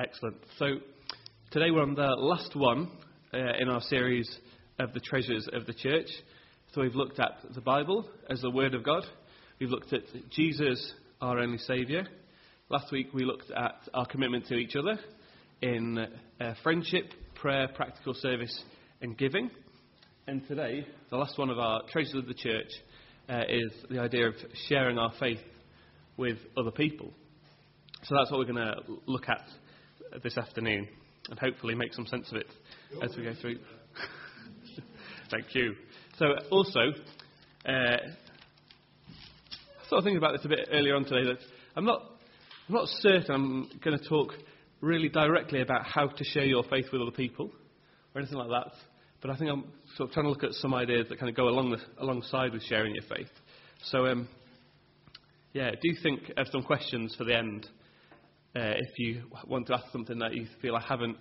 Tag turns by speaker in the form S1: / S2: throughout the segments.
S1: Excellent. So today we're on the last one uh, in our series of the treasures of the church. So we've looked at the Bible as the Word of God. We've looked at Jesus, our only Saviour. Last week we looked at our commitment to each other in uh, friendship, prayer, practical service, and giving. And today, the last one of our treasures of the church uh, is the idea of sharing our faith with other people. So that's what we're going to look at this afternoon and hopefully make some sense of it as we go through. Thank you. So, also, uh, sort of thinking about this a bit earlier on today that I'm not, I'm not certain I'm going to talk really directly about how to share your faith with other people or anything like that. But I think I'm sort of trying to look at some ideas that kind of go along the, alongside with sharing your faith. So, um, yeah, do think of some questions for the end. Uh, if you want to ask something that you feel I haven't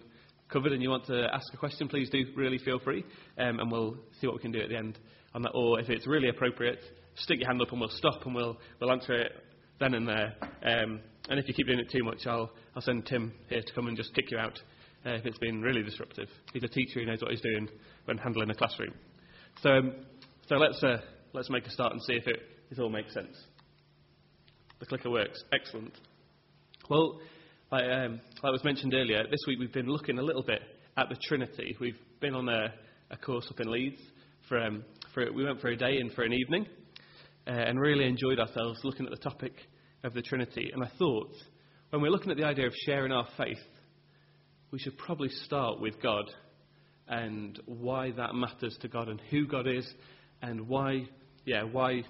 S1: covered and you want to ask a question, please do really feel free, um, and we'll see what we can do at the end on that. Or if it's really appropriate, stick your hand up and we'll stop and we'll, we'll answer it then and there. Um, and if you keep doing it too much, I'll, I'll send Tim here to come and just kick you out uh, if it's been really disruptive. He's a teacher, he knows what he's doing when handling a classroom. So, um, so let's, uh, let's make a start and see if it, it all makes sense. The clicker works. Excellent. Well, like, um, like was mentioned earlier, this week we've been looking a little bit at the Trinity. We've been on a, a course up in Leeds. For, um, for, we went for a day and for an evening uh, and really enjoyed ourselves looking at the topic of the Trinity. And I thought, when we're looking at the idea of sharing our faith, we should probably start with God and why that matters to God and who God is and why, yeah, why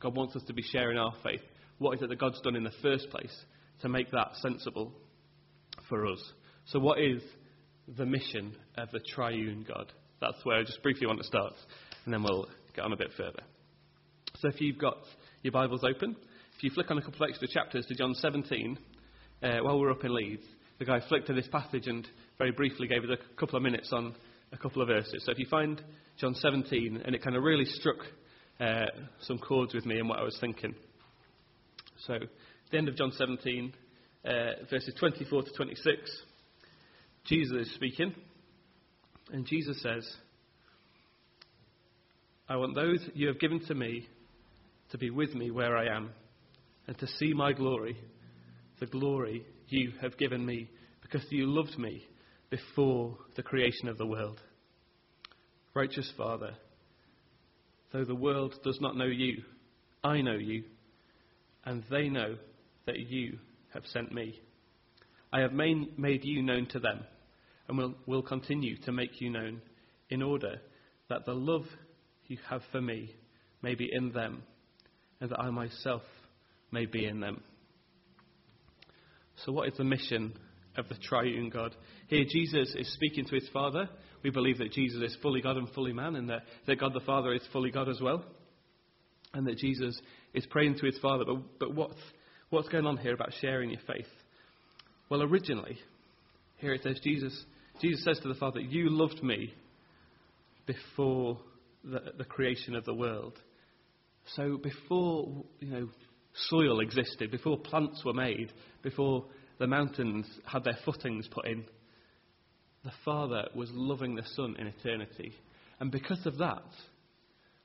S1: God wants us to be sharing our faith. What is it that God's done in the first place to make that sensible for us. So, what is the mission of the triune God? That's where I just briefly want to start, and then we'll get on a bit further. So, if you've got your Bibles open, if you flick on a couple of extra chapters to John 17, uh, while we're up in Leeds, the guy flicked to this passage and very briefly gave us a couple of minutes on a couple of verses. So, if you find John 17, and it kind of really struck uh, some chords with me and what I was thinking. So, the end of John 17, uh, verses 24 to 26, Jesus is speaking, and Jesus says, I want those you have given to me to be with me where I am, and to see my glory, the glory you have given me, because you loved me before the creation of the world. Righteous Father, though the world does not know you, I know you, and they know that you have sent me. I have made you known to them, and will, will continue to make you known, in order that the love you have for me may be in them, and that I myself may be in them. So, what is the mission of the triune God? Here, Jesus is speaking to his Father. We believe that Jesus is fully God and fully man, and that, that God the Father is fully God as well, and that Jesus is praying to his Father. But, but what's What's going on here about sharing your faith? Well, originally, here it says Jesus, Jesus says to the Father, You loved me before the, the creation of the world. So before you know soil existed, before plants were made, before the mountains had their footings put in, the Father was loving the Son in eternity. And because of that,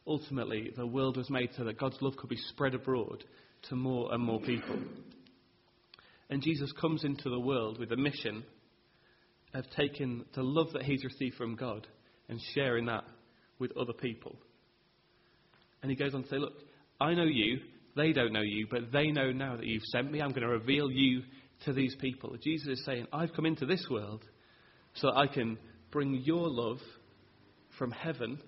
S1: ultimately the world was made so that God's love could be spread abroad to more and more people. And Jesus comes into the world with a mission of taking the love that he's received from God and sharing that with other people. And he goes on to say, Look, I know you, they don't know you, but they know now that you've sent me. I'm going to reveal you to these people. Jesus is saying, I've come into this world so that I can bring your love from heaven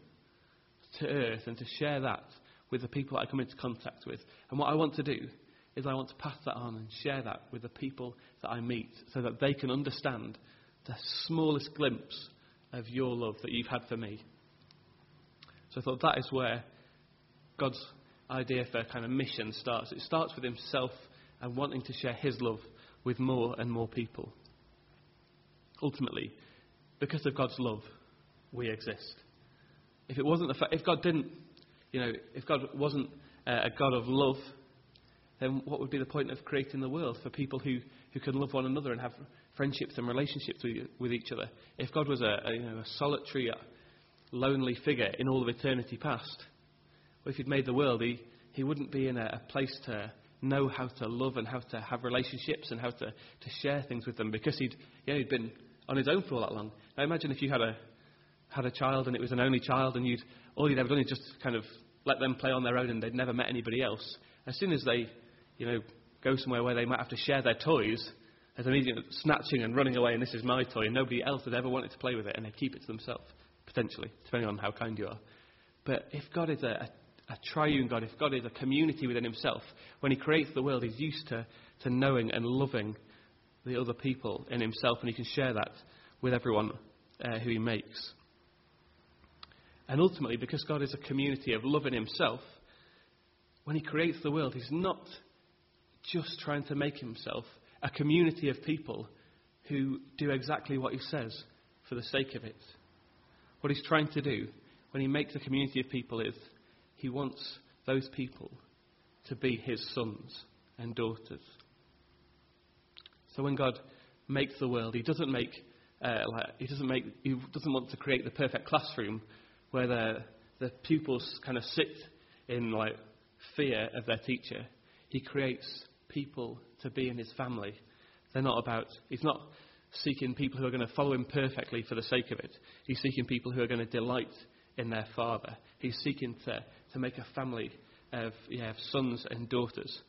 S1: to earth and to share that with the people I come into contact with. And what I want to do is I want to pass that on and share that with the people that I meet so that they can understand the smallest glimpse of your love that you've had for me. So I thought that is where God's idea for kind of mission starts. It starts with Himself and wanting to share His love with more and more people. Ultimately, because of God's love, we exist. If it wasn't the fa- if God didn't you know, if God wasn't uh, a God of love, then what would be the point of creating the world for people who, who can love one another and have friendships and relationships with, with each other. If God was a, a, you know, a solitary, lonely figure in all of eternity past, or if He'd made the world, He, he wouldn't be in a, a place to know how to love and how to have relationships and how to, to share things with them because he'd, you know, he'd been on his own for all that long. Now imagine if you had a, had a child and it was an only child and you'd, all you'd ever done is just kind of let them play on their own and they'd never met anybody else. As soon as they, you know, go somewhere where they might have to share their toys, there's immediate snatching and running away and this is my toy and nobody else has ever wanted to play with it and they keep it to themselves, potentially, depending on how kind you are. But if God is a, a, a triune God, if God is a community within himself, when he creates the world, he's used to, to knowing and loving the other people in himself and he can share that with everyone uh, who he makes. And ultimately, because God is a community of love in himself, when he creates the world, he's not just trying to make himself a community of people who do exactly what he says for the sake of it. What he's trying to do when he makes a community of people is he wants those people to be his sons and daughters. So when God makes the world, he doesn't make uh, like, he doesn't make he doesn't want to create the perfect classroom where the the pupils kind of sit in like fear of their teacher. He creates people to be in his family. They're not about he's not seeking people who are going to follow him perfectly for the sake of it. He's seeking people who are going to delight in their father. He's seeking to, to make a family of, yeah, sons and daughters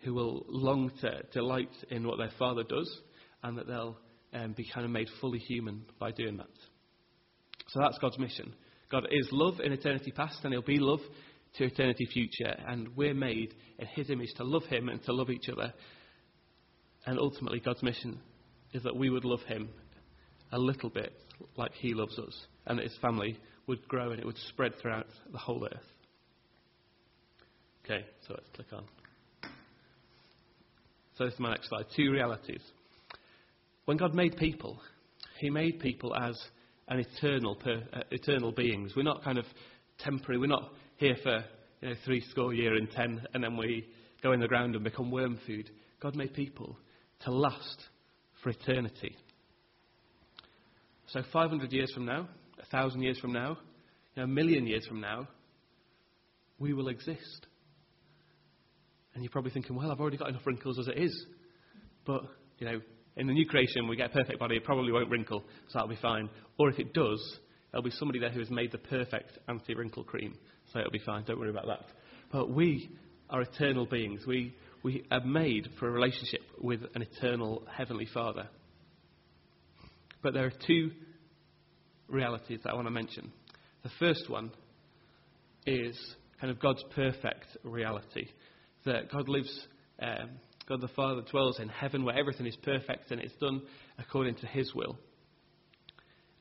S1: who will long to delight in what their father does and that they'll um, be kind of made fully human by doing that. So that's God's mission. God is love in eternity past and he'll be love to eternity future. And we're made in his image to love him and to love each other. And ultimately, God's mission is that we would love him a little bit like he loves us and that his family would grow and it would spread throughout the whole earth. Okay, so let's click on. So this is my next slide. Two realities. When God made people, He made people as an eternal, per, uh, eternal beings. We're not kind of temporary. We're not here for you know, three score year and ten, and then we go in the ground and become worm food. God made people to last for eternity. So 500 years from now, a thousand years from now, you know, a million years from now, we will exist. And you're probably thinking, well, I've already got enough wrinkles as it is. But, you know, in the new creation, we get a perfect body, it probably won't wrinkle, so that'll be fine. Or if it does, there'll be somebody there who has made the perfect anti wrinkle cream, so it'll be fine, don't worry about that. But we are eternal beings. We, we are made for a relationship with an eternal Heavenly Father. But there are two realities that I want to mention. The first one is kind of God's perfect reality. That God lives, um, God the Father dwells in heaven where everything is perfect and it's done according to His will.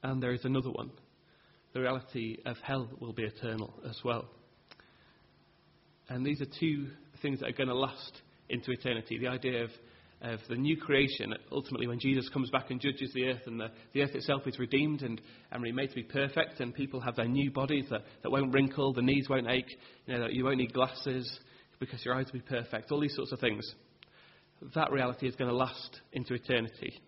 S1: And there is another one. The reality of hell will be eternal as well. And these are two things that are going to last into eternity. The idea of of the new creation, ultimately when Jesus comes back and judges the earth and the, the earth itself is redeemed and, and remade to be perfect and people have their new bodies that, that won't wrinkle, the knees won't ache, you know, that you won't need glasses because your eyes will be perfect, all these sorts of things. That reality is going to last into eternity.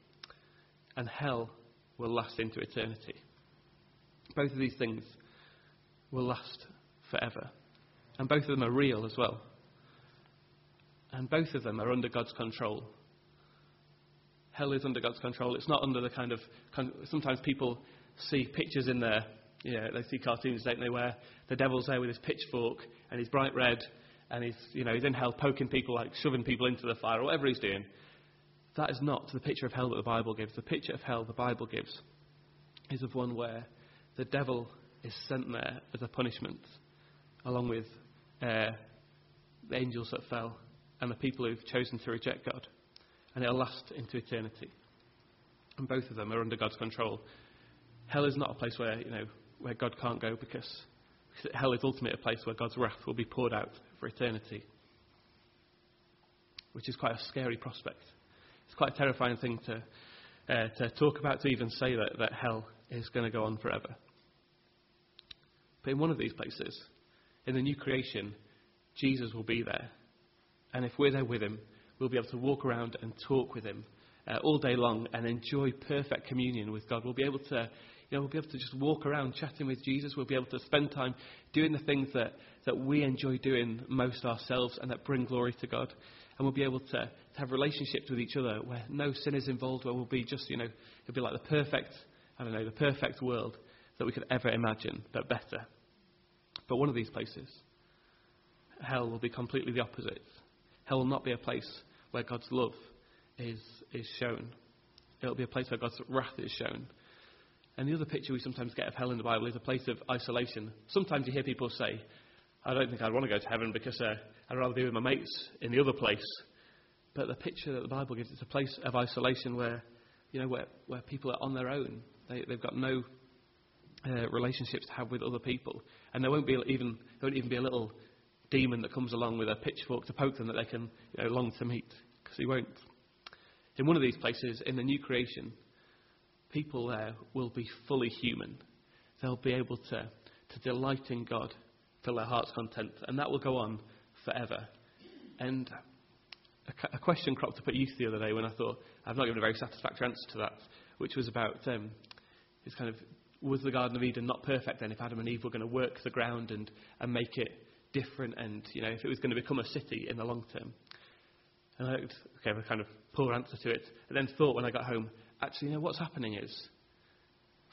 S1: And hell will last into eternity. Both of these things will last forever. And both of them are real as well. And both of them are under God's control hell is under God's control. It's not under the kind of. Sometimes people see pictures in there. You know, they see cartoons, don't they, where the devil's there with his pitchfork and he's bright red and he's, you know, he's in hell poking people, like shoving people into the fire or whatever he's doing. That is not the picture of hell that the Bible gives. The picture of hell the Bible gives is of one where the devil is sent there as a punishment, along with uh, the angels that fell and the people who've chosen to reject God and it'll last into eternity. And both of them are under God's control. Hell is not a place where, you know, where God can't go because, hell is ultimately a place where God's wrath will be poured out for eternity. Which is quite a scary prospect. It's quite a terrifying thing to, uh, to talk about, to even say that, that hell is going to go on forever. But in one of these places, in the new creation, Jesus will be there. And if we're there with him, we'll be able to walk around and talk with him uh, all day long and enjoy perfect communion with God. We'll be able to, know, we'll be able to just walk around chatting with Jesus. We'll be able to spend time doing the things that, that we enjoy doing most ourselves and that bring glory to God. And we'll be able to, to have relationships with each other where no sin is involved, where we'll be just, you know, it'll be like the perfect, I don't know, the perfect world that we could ever imagine, but better. But one of these places, hell will be completely the opposite. Hell will not be a place where God's love is, is shown. It'll be a place where God's wrath is shown. And the other picture we sometimes get of hell in the Bible is a place of isolation. Sometimes you hear people say, I don't think I'd want to go to heaven because uh, I'd rather be with my mates in the other place. But the picture that the Bible gives is a place of isolation where, you know, where, where people are on their own. They, they've got no uh, relationships to have with other people. And there won't be even, there won't even be a little demon that comes along with a pitchfork to poke them that they can you know, long to meet, because he won't. In one of these places, in the new creation, people there will be fully human. They'll be able to, to delight in God, fill their heart's content, and that will go on forever. And a, a question cropped up at youth the other day when I thought I've not given a very satisfactory answer to that, which was about um, it's kind of was the Garden of Eden not perfect then if Adam and Eve were going to work the ground and, and make it different and, you know, if it was going to become a city in the long term. And I okay, a kind of poor answer to it. And then thought when I got home, actually, you know, what's happening is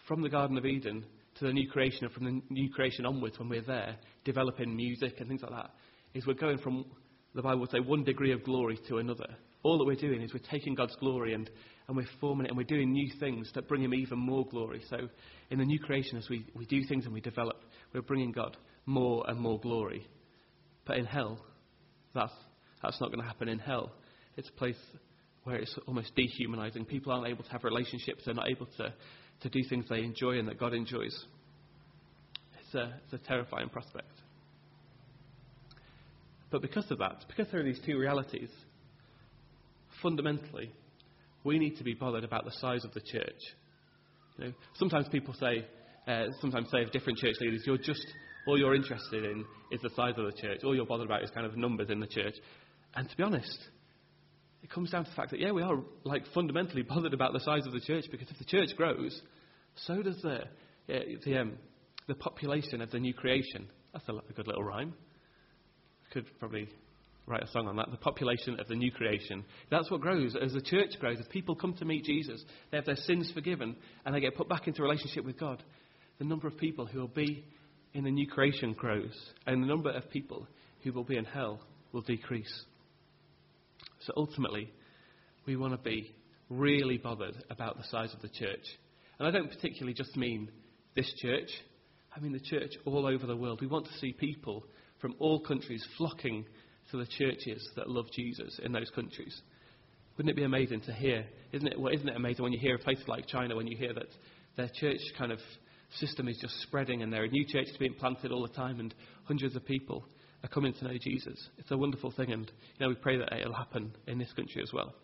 S1: from the Garden of Eden to the new creation and from the new creation onwards when we're there, developing music and things like that, is we're going from, the Bible would say, one degree of glory to another. All that we're doing is we're taking God's glory and, and we're forming it and we're doing new things that bring Him even more glory. So in the new creation, as we, we do things and we develop, we're bringing God more and more glory. But in hell, that's, that's not going to happen in hell. It's a place where it's almost dehumanizing. People aren't able to have relationships, they're not able to, to do things they enjoy and that God enjoys. It's a, it's a terrifying prospect. But because of that, because there are these two realities, fundamentally, we need to be bothered about the size of the church. You know, sometimes people say, uh, sometimes say of different church leaders, you're just all you're interested in is the size of the church. All you're bothered about is kind of numbers in the church. And to be honest, it comes down to the fact that yeah, we are like fundamentally bothered about the size of the church because if the church grows, so does the uh, the um, the population of the new creation. That's a, a good little rhyme. I Could probably write a song on that. The population of the new creation. That's what grows as the church grows. As people come to meet Jesus, they have their sins forgiven and they get put back into relationship with God. The number of people who will be in the new creation grows, and the number of people who will be in hell will decrease. So ultimately, we want to be really bothered about the size of the church. And I don't particularly just mean this church, I mean the church all over the world. We want to see people from all countries flocking to the churches that love Jesus in those countries. Wouldn't it be amazing to hear? Isn't it, well, isn't it amazing when you hear a place like China, when you hear that their church kind of system is just spreading and there are new churches being planted all the time and hundreds of people are coming to know Jesus. It's a wonderful thing and you know, we pray that it'll happen in this country as well.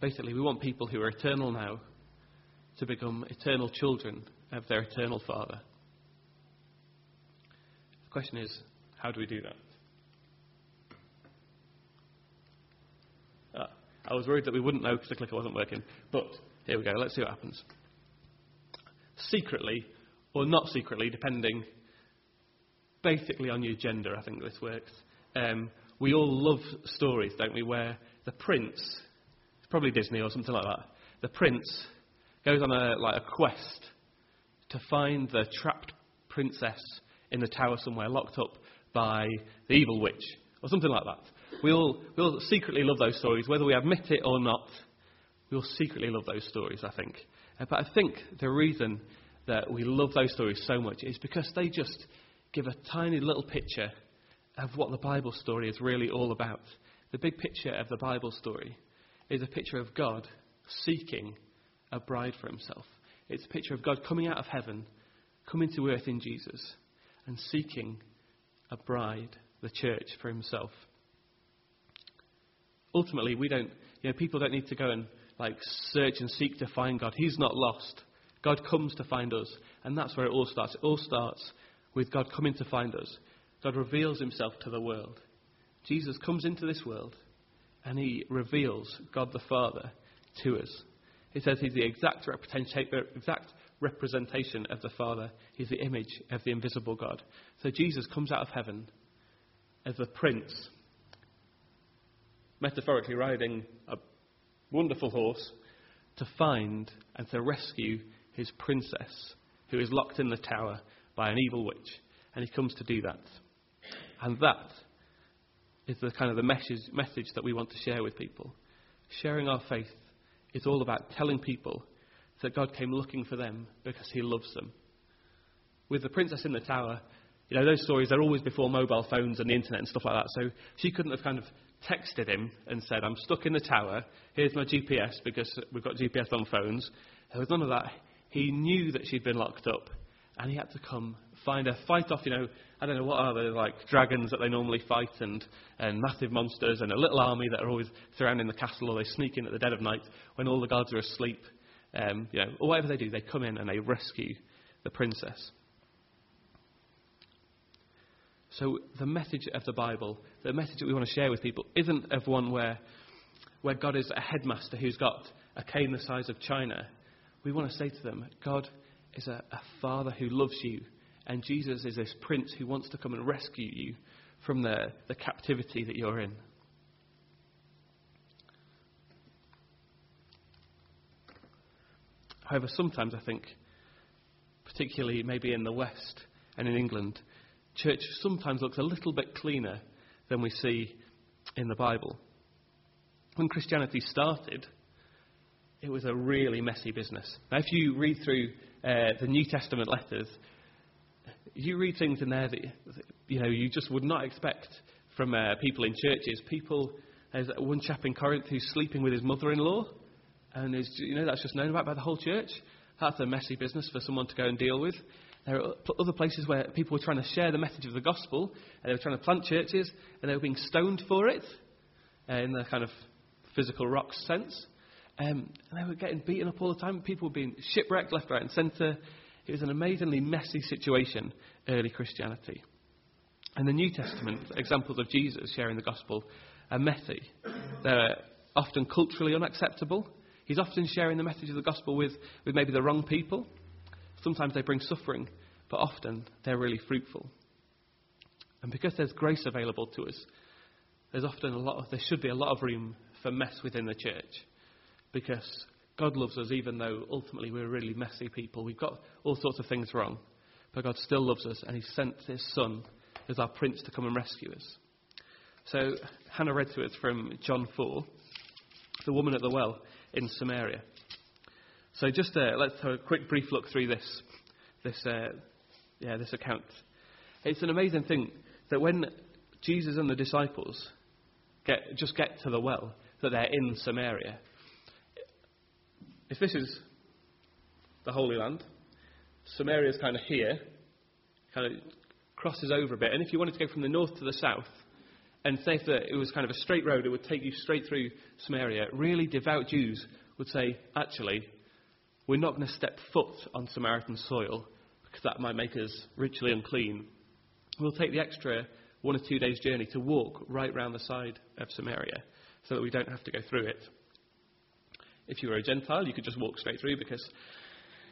S1: Basically, we want people who are eternal now to become eternal children of their eternal Father. The question is, how do we do that? Ah, I was worried that we wouldn't know because the clicker wasn't working, but here we go. Let's see what happens secretly or not secretly, depending basically on your gender, I think this works. Um, we all love stories, don't we, where the prince, it's probably Disney or something like that, the prince goes on a, like a quest to find the trapped princess in the tower somewhere, locked up by the evil witch, or something like that. We all, we all secretly love those stories, whether we admit it or not. We all secretly love those stories, I think. Uh, but I think the reason that we love those stories so much is because they just give a tiny little picture of what the Bible story is really all about. The big picture of the Bible story is a picture of God seeking a bride for himself. It's a picture of God coming out of heaven, coming to earth in Jesus, and seeking a bride, the church, for himself. Ultimately, we don't, you know, people don't need to go and like search and seek to find God. He's not lost. God comes to find us. And that's where it all starts. It all starts with God coming to find us. God reveals himself to the world. Jesus comes into this world and he reveals God the Father to us. He says he's the exact, exact representation of the Father. He's the image of the invisible God. So Jesus comes out of heaven as a prince, metaphorically riding a wonderful horse to find and to rescue his princess, who is locked in the tower by an evil witch. And he comes to do that. And that is the kind of the message, message that we want to share with people. Sharing our faith is all about telling people that God came looking for them because he loves them. With the princess in the tower, you know, those stories, they're always before mobile phones and the internet and stuff like that. So she couldn't have kind of texted him and said, I'm stuck in the tower. Here's my GPS because we've got GPS on phones. There was none of that. He knew that she'd been locked up and he had to come find her, fight off, you know, I don't know, what are they, like dragons that they normally fight and, and massive monsters and a little army that are always surrounding the castle or they sneak in at the dead of night when all the guards are asleep. Um, you know, or whatever they do, they come in and they rescue the princess. So the message of the Bible, the message that we want to share with people, isn't of one where, where God is a headmaster who's got a cane the size of China. We want to say to them, God is a, a father who loves you, and Jesus is this prince who wants to come and rescue you from the, the captivity that you're in. However, sometimes I think, particularly maybe in the West and in England, church sometimes looks a little bit cleaner than we see in the Bible. When Christianity started, it was a really messy business. Now, if you read through uh, the New Testament letters, you read things in there that you know you just would not expect from uh, people in churches. People, there's one chap in Corinth who's sleeping with his mother-in-law, and is, you know that's just known about by the whole church. That's a messy business for someone to go and deal with. There are other places where people were trying to share the message of the gospel, and they were trying to plant churches, and they were being stoned for it, uh, in the kind of physical rocks sense. Um, and they were getting beaten up all the time. People were being shipwrecked left, right, and centre. It was an amazingly messy situation, early Christianity. And the New Testament examples of Jesus sharing the gospel are messy. They're often culturally unacceptable. He's often sharing the message of the gospel with, with maybe the wrong people. Sometimes they bring suffering, but often they're really fruitful. And because there's grace available to us, there's often a lot of, there should be a lot of room for mess within the church. Because God loves us even though ultimately we're really messy people. We've got all sorts of things wrong. But God still loves us and He sent His Son as our Prince to come and rescue us. So Hannah read to us from John 4, the woman at the well in Samaria. So just uh, let's have a quick brief look through this, this, uh, yeah, this account. It's an amazing thing that when Jesus and the disciples get, just get to the well, that they're in Samaria. If this is the Holy Land, Samaria is kind of here, kind of crosses over a bit. And if you wanted to go from the north to the south, and say that it was kind of a straight road, it would take you straight through Samaria. Really devout Jews would say, actually, we're not going to step foot on Samaritan soil because that might make us ritually unclean. We'll take the extra one or two days' journey to walk right round the side of Samaria so that we don't have to go through it. If you were a Gentile, you could just walk straight through because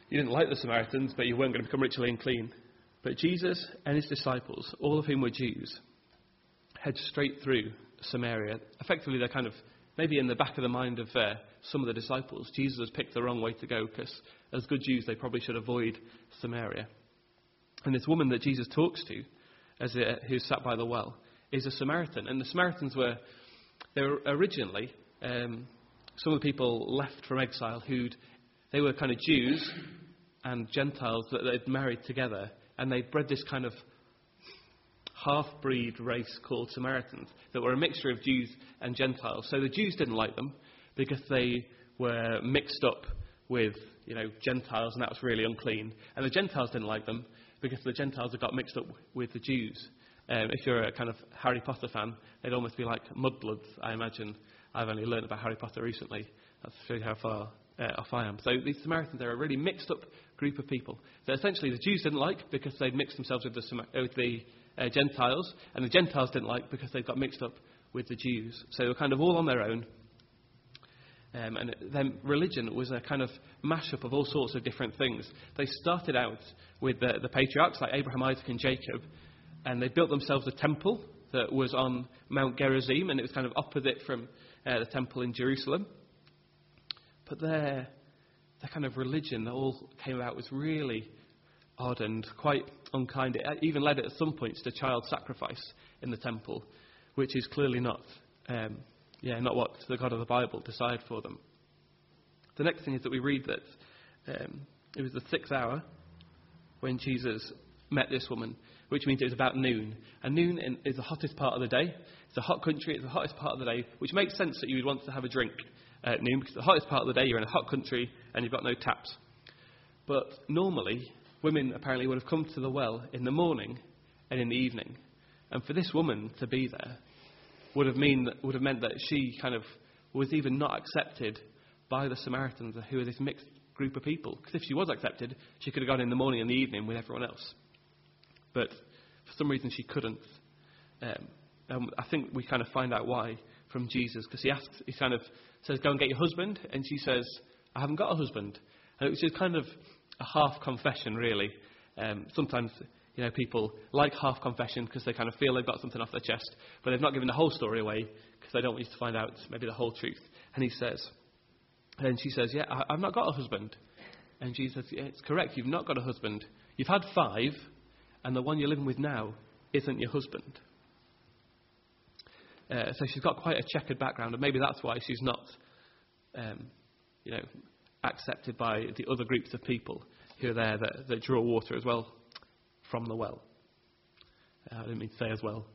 S1: you didn't like the Samaritans, but you weren't going to become ritually unclean. But Jesus and his disciples, all of whom were Jews, head straight through Samaria. Effectively, they're kind of maybe in the back of the mind of uh, some of the disciples, Jesus has picked the wrong way to go because, as good Jews, they probably should avoid Samaria. And this woman that Jesus talks to, as a, who's sat by the well, is a Samaritan. And the Samaritans were, they were originally um, some of the people left from exile who'd, they were kind of Jews and Gentiles that they'd married together, and they bred this kind of half breed race called Samaritans that were a mixture of Jews and Gentiles. So the Jews didn't like them because they were mixed up with you know Gentiles, and that was really unclean. And the Gentiles didn't like them because the Gentiles had got mixed up with the Jews. Um, if you're a kind of Harry Potter fan, they'd almost be like mudbloods, I imagine. I've only learned about Harry Potter recently. That's to how far uh, off I am. So these Samaritans, they're a really mixed up group of people that essentially the Jews didn't like because they'd mixed themselves with the, with the uh, Gentiles, and the Gentiles didn't like because they got mixed up with the Jews. So they were kind of all on their own. Um, and then religion was a kind of mashup of all sorts of different things. They started out with the, the patriarchs like Abraham, Isaac, and Jacob, and they built themselves a temple that was on Mount Gerizim, and it was kind of opposite from uh, the temple in Jerusalem. But their, their kind of religion that all came about was really odd and quite unkind. It even led at some points to child sacrifice in the temple, which is clearly not, um, yeah, not what the God of the Bible decided for them. The next thing is that we read that um, it was the sixth hour when Jesus met this woman, which means it was about noon. And noon is the hottest part of the day. It's a hot country, it's the hottest part of the day, which makes sense that you would want to have a drink at noon because the hottest part of the day you're in a hot country and you've got no taps. But normally, women apparently would have come to the well in the morning and in the evening. And for this woman to be there would have, mean, would have meant that she kind of was even not accepted by the Samaritans, who are this mixed group of people. Because if she was accepted, she could have gone in the morning and the evening with everyone else. But for some reason, she couldn't. Um, and I think we kind of find out why from Jesus, because he asks, he kind of says, "Go and get your husband," and she says, "I haven't got a husband," and which is kind of a half confession, really. Um, sometimes, you know, people like half confession because they kind of feel they've got something off their chest, but they've not given the whole story away because they don't want you to find out maybe the whole truth. And he says, and she says, "Yeah, I, I've not got a husband." And Jesus says, yeah, "It's correct. You've not got a husband. You've had five, and the one you're living with now isn't your husband." Uh, so she's got quite a checkered background, and maybe that's why she's not, um, you know, accepted by the other groups of people who are there that, that draw water as well from the well. Uh, I didn't mean to say as well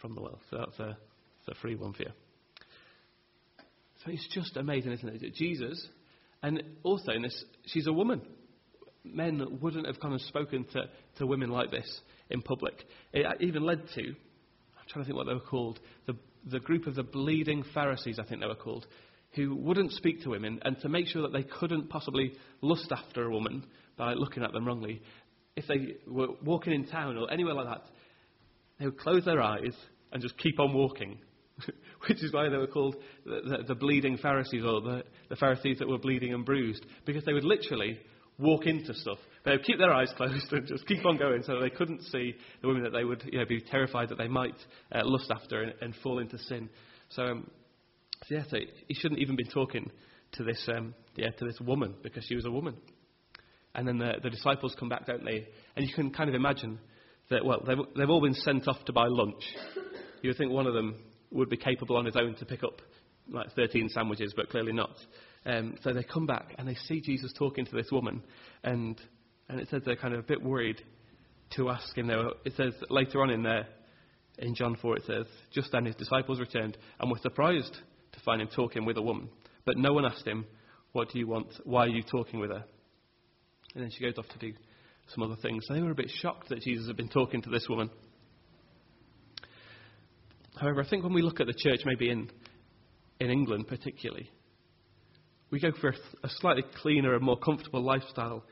S1: from the well, so that's a, that's a free one for you. So it's just amazing, isn't it? Jesus, and also in this, she's a woman. Men wouldn't have come and spoken to, to women like this in public. It even led to, I'm trying to think what they were called, the the group of the bleeding Pharisees, I think they were called, who wouldn't speak to women, and to make sure that they couldn't possibly lust after a woman by looking at them wrongly, if they were walking in town or anywhere like that, they would close their eyes and just keep on walking. Which is why they were called the, the, the bleeding Pharisees or the, the Pharisees that were bleeding and bruised, because they would literally walk into stuff. They would keep their eyes closed and just keep on going so they couldn't see the women that they would you know, be terrified that they might uh, lust after and, and, fall into sin. So, um, so yeah, so he shouldn't even be talking to this, um, yeah, to this woman because she was a woman. And then the, the disciples come back, don't they? And you can kind of imagine that, well, they've, they've all been sent off to buy lunch. You would think one of them would be capable on his own to pick up like 13 sandwiches, but clearly not. Um, so they come back and they see Jesus talking to this woman, and and it says they're kind of a bit worried to ask him. It says later on in there, in John 4, it says, just then his disciples returned and were surprised to find him talking with a woman. But no one asked him, What do you want? Why are you talking with her? And then she goes off to do some other things. So they were a bit shocked that Jesus had been talking to this woman. However, I think when we look at the church, maybe in, in England particularly, we go for a, a slightly cleaner and more comfortable lifestyle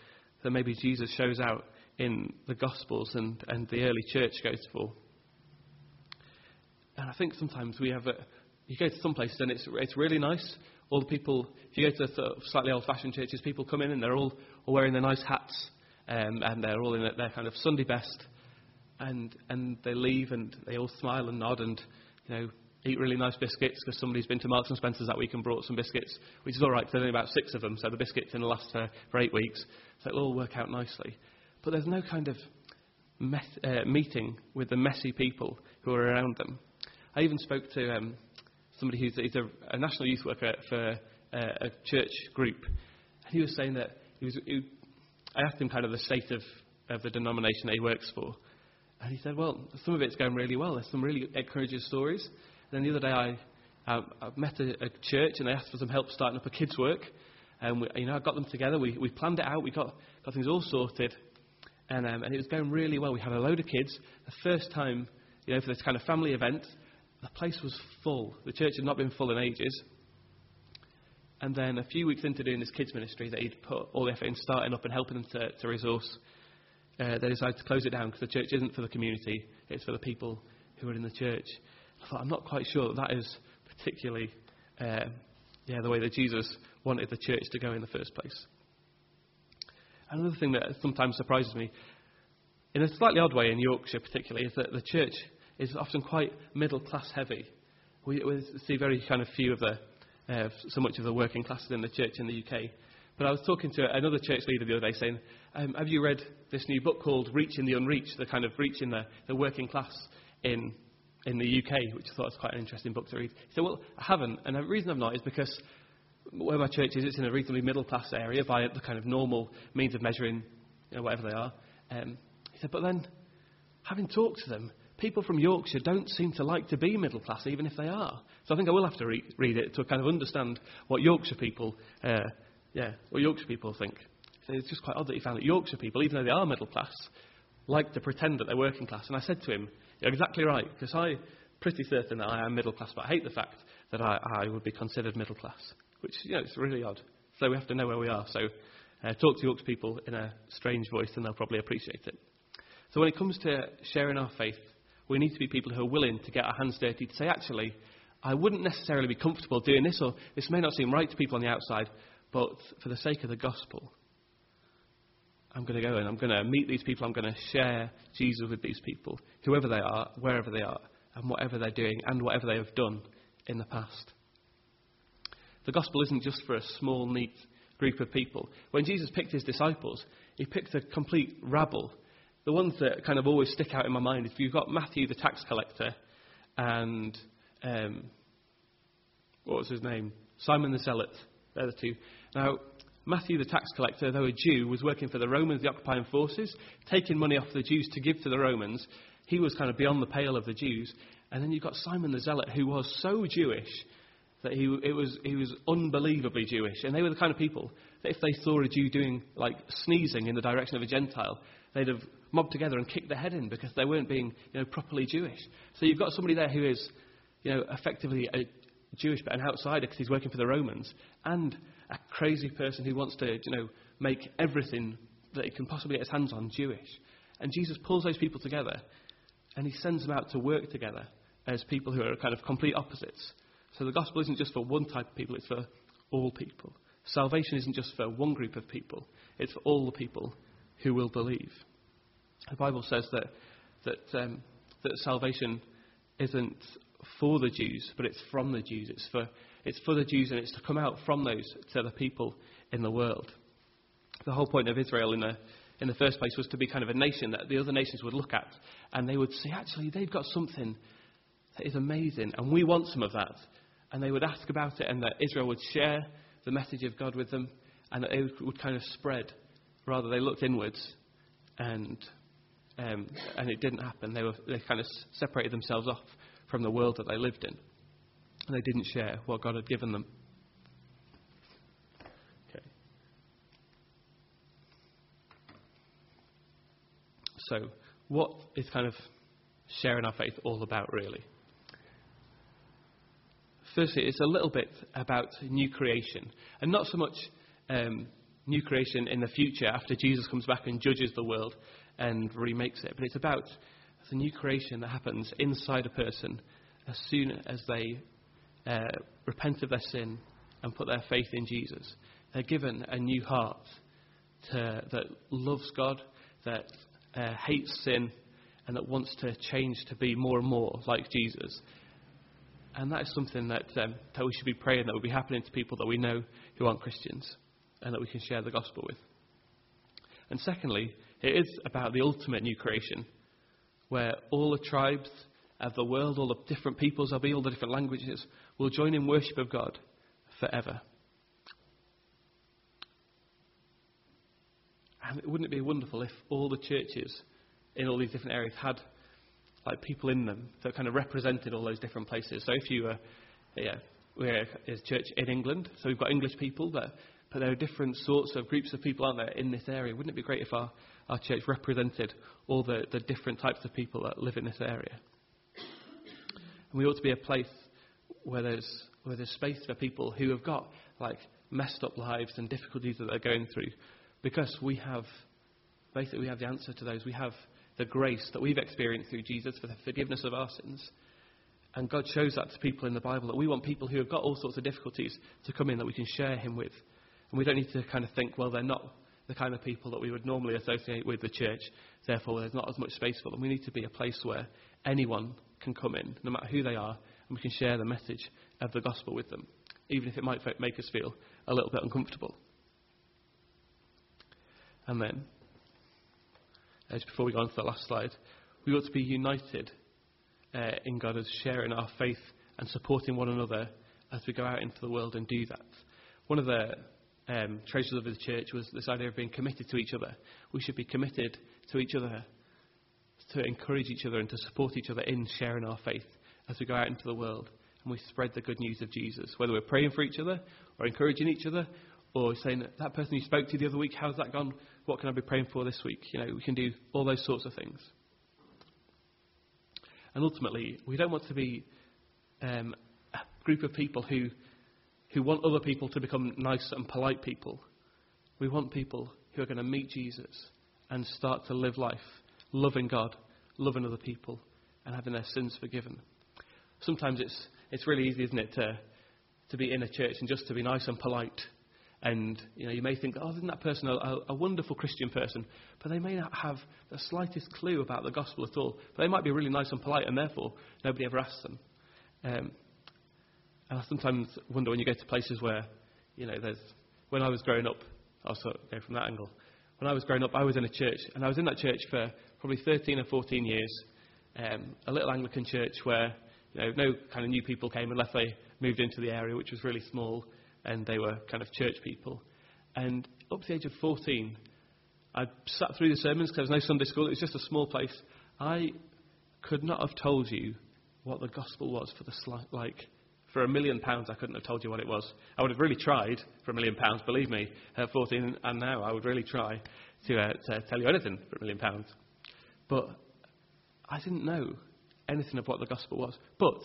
S1: than maybe Jesus shows out in the Gospels and, and the early church goes for. And I think sometimes we have a, you go to some places and it's, it's really nice. All the people, if you go to sort of slightly old fashioned churches, people come in and they're all, all wearing their nice hats um, and they're all in their kind of Sunday best. And, and they leave and they all smile and nod and, you know, eat really nice biscuits because somebody's been to Marks and Spencer's that week and brought some biscuits, which is all right because there's only about six of them, so the biscuits in the last for, for eight weeks. So it'll all work out nicely. But there's no kind of uh, meeting with the messy people who are around them. I even spoke to um, somebody who's, who's a, a, national youth worker for uh, a church group, and he was saying that he was. He, I asked him kind of the state of, of the denomination that he works for, and he said, "Well, some of it's going really well. There's some really encouraging stories." Then the other day I, um, I met a, a, church and they asked for some help starting up a kids' work. And we, you know, I got them together. We, we planned it out. We got, got things all sorted. And, um, and it was going really well. We had a load of kids. The first time, you know, for this kind of family event, the place was full. The church had not been full in ages. And then a few weeks into doing this kids' ministry that he'd put all the effort in starting up and helping them to, to resource, uh, they decided to close it down because the church isn't for the community, it's for the people who are in the church. I thought, I'm not quite sure that that is particularly uh, yeah, the way that Jesus wanted the church to go in the first place. Another thing that sometimes surprises me, in a slightly odd way in Yorkshire particularly, is that the church is often quite middle class heavy. We, we, see very kind of few of the, uh, so much of the working classes in the church in the UK. But I was talking to another church leader the other day saying, um, Have you read this new book called Reaching the Unreached, the kind of reaching the, the working class in, in the UK, which I thought was quite an interesting book to read? He said, Well, I haven't. And the reason I've not is because where my church is, it's in a reasonably middle class area by the kind of normal means of measuring you know, whatever they are. Um, he said, But then, having talked to them, people from Yorkshire don't seem to like to be middle class, even if they are. So I think I will have to re- read it to kind of understand what Yorkshire people, uh, yeah, what Yorkshire people think. So it's just quite odd that he found that Yorkshire people, even though they are middle class, like to pretend that they're working class. And I said to him, "You're exactly right, because I'm pretty certain that I am middle class, but I hate the fact that I, I would be considered middle class, which you know it's really odd. So we have to know where we are. So uh, talk to Yorkshire people in a strange voice, and they'll probably appreciate it. So when it comes to sharing our faith we need to be people who are willing to get our hands dirty to say, actually, I wouldn't necessarily be comfortable doing this, or this may not seem right to people on the outside, but for the sake of the gospel, I'm going to go and I'm going to meet these people. I'm going to share Jesus with these people, whoever they are, wherever they are, and whatever they're doing, and whatever they have done in the past. The gospel isn't just for a small, neat group of people. When Jesus picked his disciples, he picked a complete rabble the ones that kind of always stick out in my mind, if you've got Matthew the tax collector and um, what was his name? Simon the Zealot. They're the two. Now, Matthew the tax collector, though a Jew, was working for the Romans, the occupying forces, taking money off the Jews to give to the Romans. He was kind of beyond the pale of the Jews. And then you've got Simon the Zealot, who was so Jewish that he, was, he was unbelievably Jewish. And they were the kind of people that if they saw a Jew doing, like, sneezing in the direction of a Gentile, they'd have mobbed together and kicked their head in because they weren't being you know, properly Jewish. So you've got somebody there who is you know, effectively a Jewish but an outsider because he's working for the Romans, and a crazy person who wants to you know, make everything that he can possibly get his hands on Jewish. And Jesus pulls those people together and he sends them out to work together as people who are kind of complete opposites. So the gospel isn't just for one type of people, it's for all people. Salvation isn't just for one group of people, it's for all the people who will believe. The Bible says that, that, um, that salvation isn't for the Jews, but it's from the Jews. It's for, it's for the Jews and it's to come out from those to the people in the world. The whole point of Israel in the, in the first place was to be kind of a nation that the other nations would look at and they would say, actually, they've got something that is amazing and we want some of that. And they would ask about it and that Israel would share the message of God with them and that it would kind of spread. Rather, they looked inwards and um, and it didn't happen. They, were, they kind of separated themselves off from the world that they lived in. And they didn't share what God had given them. Okay. So, what is kind of sharing our faith all about, really? Firstly, it's a little bit about new creation, and not so much um, new creation in the future after Jesus comes back and judges the world, and remakes it. But it's about the new creation that happens inside a person as soon as they uh, repent of their sin and put their faith in Jesus. They're given a new heart to, that loves God, that uh, hates sin, and that wants to change to be more and more like Jesus. And that is something that, um, that we should be praying that will be happening to people that we know who aren't Christians and that we can share the gospel with. And secondly, it is about the ultimate new creation, where all the tribes of the world, all the different peoples of all the different languages, will join in worship of God forever. And wouldn't it be wonderful if all the churches in all these different areas had like people in them that kind of represented all those different places? So if you were, yeah, we're a church in England, so we've got English people, but, but there are different sorts of groups of people, aren't there, in this area? Wouldn't it be great if our our church represented all the, the different types of people that live in this area. And we ought to be a place where there's, where there's space for people who have got like messed up lives and difficulties that they're going through because we have basically we have the answer to those. We have the grace that we've experienced through Jesus for the forgiveness of our sins. And God shows that to people in the Bible that we want people who have got all sorts of difficulties to come in that we can share Him with. And we don't need to kind of think, well, they're not the kind of people that we would normally associate with the church, therefore there's not as much space for them. We need to be a place where anyone can come in, no matter who they are, and we can share the message of the gospel with them, even if it might make us feel a little bit uncomfortable. And then, just before we go on to the last slide, we ought to be united uh, in God as sharing our faith and supporting one another as we go out into the world and do that. One of the um, treasures of the church was this idea of being committed to each other. We should be committed to each other, to encourage each other and to support each other in sharing our faith as we go out into the world and we spread the good news of Jesus. Whether we're praying for each other or encouraging each other or saying, that person you spoke to the other week, how's that gone? What can I be praying for this week? You know, we can do all those sorts of things. And ultimately, we don't want to be um, a group of people who, who want other people to become nice and polite people. We want people who are going to meet Jesus and start to live life loving God, loving other people, and having their sins forgiven. Sometimes it's, it's really easy, isn't it, to, to be in a church and just to be nice and polite and you know, you may think, oh, isn't that person a, a, wonderful Christian person? But they may not have the slightest clue about the gospel at all. But they might be really nice and polite, and therefore nobody ever asks them. Um, and I sometimes wonder when you go to places where, you know, there's. When I was growing up, I'll sort of go from that angle. When I was growing up, I was in a church, and I was in that church for probably 13 or 14 years. Um, a little Anglican church where, you know, no kind of new people came unless they moved into the area, which was really small and they were kind of church people. And up to the age of 14, I sat through the sermons because there was no Sunday school. It was just a small place. I could not have told you what the gospel was for the slight, like for a million pounds. I couldn't have told you what it was. I would have really tried for a million pounds. Believe me, at 14 and now, I would really try to, uh, to tell you anything for a million pounds. But I didn't know anything of what the gospel was. But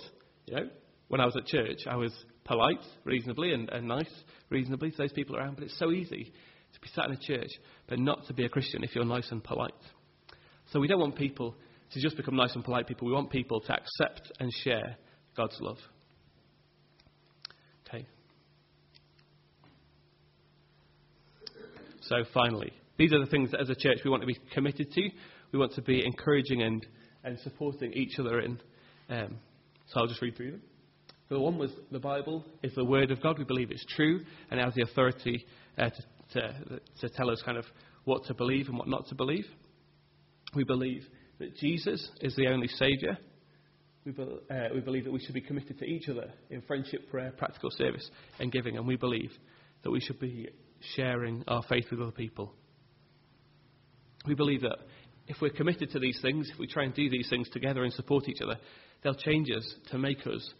S1: you know, when I was at church, I was polite, reasonably, and, and nice, reasonably, to those people around. But it's so easy to be sat in a church, but not to be a Christian if you're nice and polite. So we don't want people to just become nice and polite people. We want people to accept and share God's love. Okay. So finally, these are the things that as a church we want to be committed to. We want to be encouraging and, and supporting each other in. Um, so I'll just read through them. The one was the Bible is the Word of God. We believe it's true and has the authority uh, to, to, to tell us kind of what to believe and what not to believe. We believe that Jesus is the only Saviour. We, be, uh, we believe that we should be committed to each other in friendship, prayer, practical service, and giving. And we believe that we should be sharing our faith with other people. We believe that if we're committed to these things, if we try and do these things together and support each other, they'll change us to make us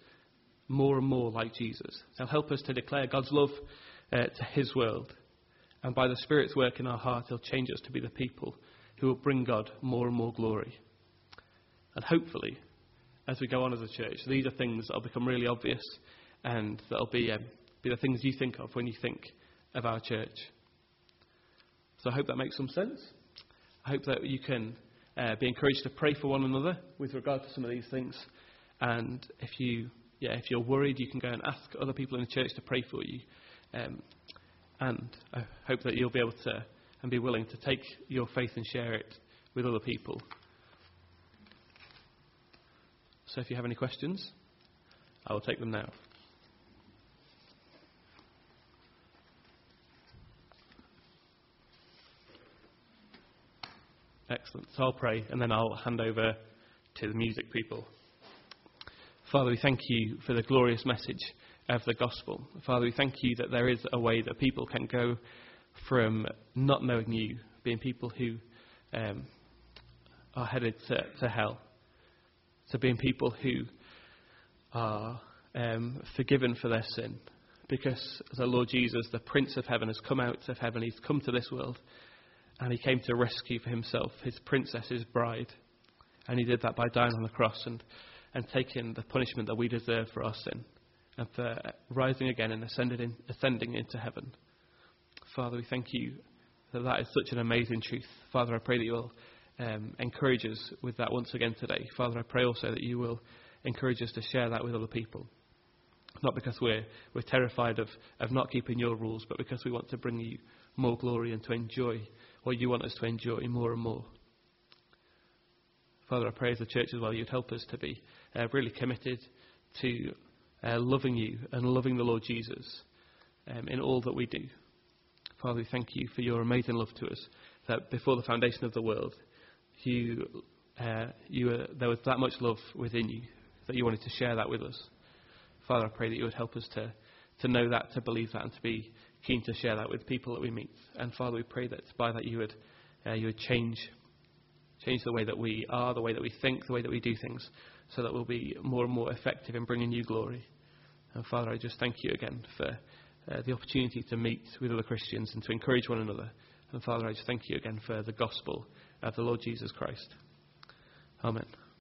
S1: more and more like Jesus. They'll help us to declare God's love uh, to His world. And by the Spirit's work in our heart, He'll change us to be the people who will bring God more and more glory. And hopefully, as we go on as a church, these are things that will become really obvious and that'll be, um, be the things you think of when you think of our church. So I hope that makes some sense. I hope that you can uh, be encouraged to pray for one another with regard to some of these things. And if you yeah, if you're worried, you can go and ask other people in the church to pray for you. Um, and I hope that you'll be able to and be willing to take your faith and share it with other people. So if you have any questions, I will take them now. Excellent. So I'll pray and then I'll hand over to the music people. Father, we thank you for the glorious message of the gospel. Father, we thank you that there is a way that people can go from not knowing you, being people who um, are headed to, to, hell, to being people who are um, forgiven for their sin. Because the Lord Jesus, the Prince of Heaven, has come out of heaven. He's come to this world and he came to rescue for himself his princess, his bride. And he did that by dying on the cross. And and taking the punishment that we deserve for our sin and for rising again and ascending, in, ascending into heaven. Father, we thank you that that is such an amazing truth. Father, I pray that you will um, encourage us with that once again today. Father, I pray also that you will encourage us to share that with other people. Not because we're, we're terrified of, of not keeping your rules, but because we want to bring you more glory and to enjoy what you want us to enjoy more and more. Father, I pray as a church as well, you'd help us to be uh, really committed to uh, loving you and loving the Lord Jesus um, in all that we do. Father, we thank you for your amazing love to us, that before the foundation of the world, you, uh, you there was that much love within you that you wanted to share that with us. Father, I pray that you would help us to, to know that, to believe that, and to be keen to share that with people that we meet. And Father, we pray that by that you would, uh, you would change change the way that we are, the way that we think, the way that we do things, so that we'll be more and more effective in bringing you glory. And Father, I just thank you again for uh, the opportunity to meet with other Christians and to encourage one another. And Father, I just thank you again for the gospel of the Lord Jesus Christ. Amen.